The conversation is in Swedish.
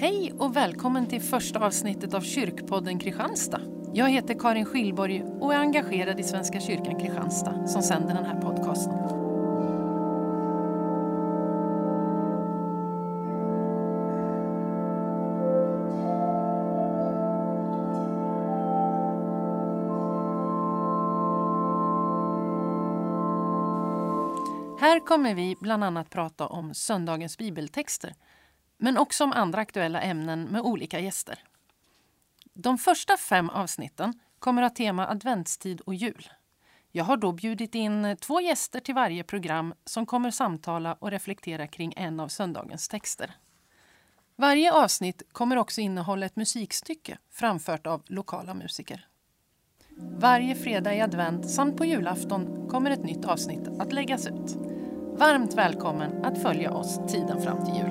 Hej och välkommen till första avsnittet av Kyrkpodden Kristianstad. Jag heter Karin Skillborg och är engagerad i Svenska kyrkan Kristianstad som sänder den här podcasten. Här kommer vi bland annat prata om söndagens bibeltexter men också om andra aktuella ämnen med olika gäster. De första fem avsnitten kommer att ha tema adventstid och jul. Jag har då bjudit in två gäster till varje program som kommer samtala och reflektera kring en av söndagens texter. Varje avsnitt kommer också innehålla ett musikstycke framfört av lokala musiker. Varje fredag i advent samt på julafton kommer ett nytt avsnitt att läggas ut. Varmt välkommen att följa oss tiden fram till jul.